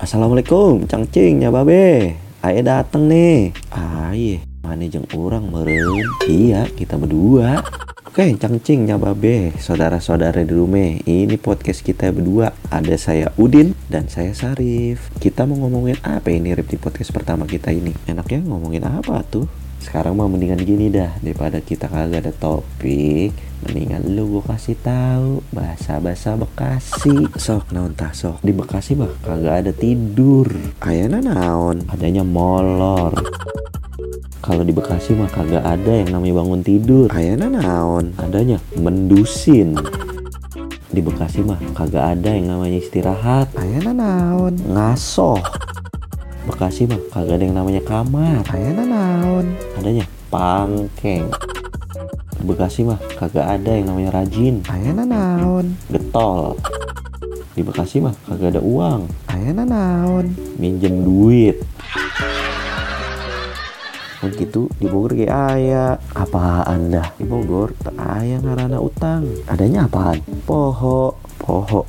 Assalamualaikum, cangcing ya babe. Ayo dateng nih. Ayo, mana jeng orang meren? Iya, kita berdua. Oke, cangcing ya babe, saudara-saudara di rumah. Ini podcast kita berdua. Ada saya Udin dan saya Sarif. Kita mau ngomongin apa ini Rip di podcast pertama kita ini? Enaknya ngomongin apa tuh? Sekarang mah mendingan gini dah daripada kita kagak ada topik. Mendingan lu gue kasih tahu bahasa-bahasa Bekasi. Sok naon tah sok. Di Bekasi mah kagak ada tidur. Ayana naon? Adanya molor. Kalau di Bekasi mah kagak ada yang namanya bangun tidur. Ayana naon? Adanya mendusin. Di Bekasi mah kagak ada yang namanya istirahat. Ayana naon? Ngasoh. Bekasi mah kagak ada yang namanya kamar. Ayana naon? Adanya pangkeng. Bekasi mah kagak ada yang namanya rajin. Ayana naon? Getol. Di Bekasi mah kagak ada uang. Ayana naon? Minjem duit. Oh gitu di Bogor kayak aya apaan dah di Bogor tak aya ngarana utang adanya apaan poho poho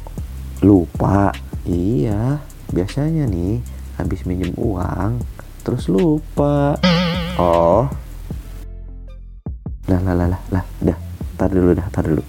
lupa iya biasanya nih habis minjem uang terus lupa. Oh. Lah lah lah lah lah dah tar dulu dah tar dulu.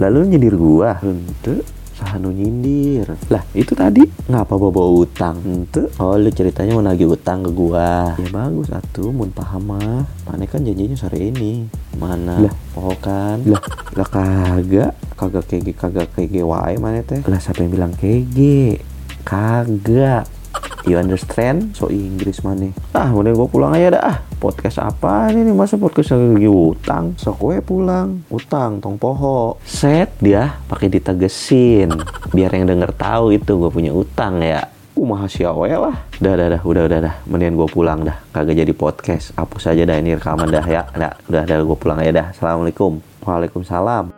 Lalu nyindir gua. Ente sahanu nyindir. Lah itu tadi. Ngapa bawa utang ente oh lu ceritanya mau nagih utang ke gua. Ya bagus atuh mun paham mah. Mana kan janjinya sore ini. Mana lah. oh kan? Lah. Lah kagak. Kagak kege kagak kege wae mana teh? Lah siapa yang bilang kege? Kagak You understand? So Inggris mana? Ah, mending gue pulang aja dah. Ah, podcast apa ini nih? Masa podcast lagi utang? So gue pulang. Utang, tong poho. Set dia pakai ditegesin. Biar yang denger tahu itu gue punya utang ya. Uh, mahasiswa lah. Dah, dah, dah. Udah, udah, dah. Mendingan gue pulang dah. Kagak jadi podcast. Hapus aja dah ini rekaman dah ya. Dah, udah, dah. Gue pulang aja dah. Assalamualaikum. Waalaikumsalam.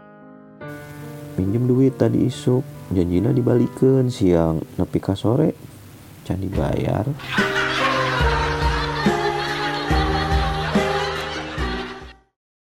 Minjem duit tadi isuk. Janjina dibalikin siang. Nepi sore can dibayar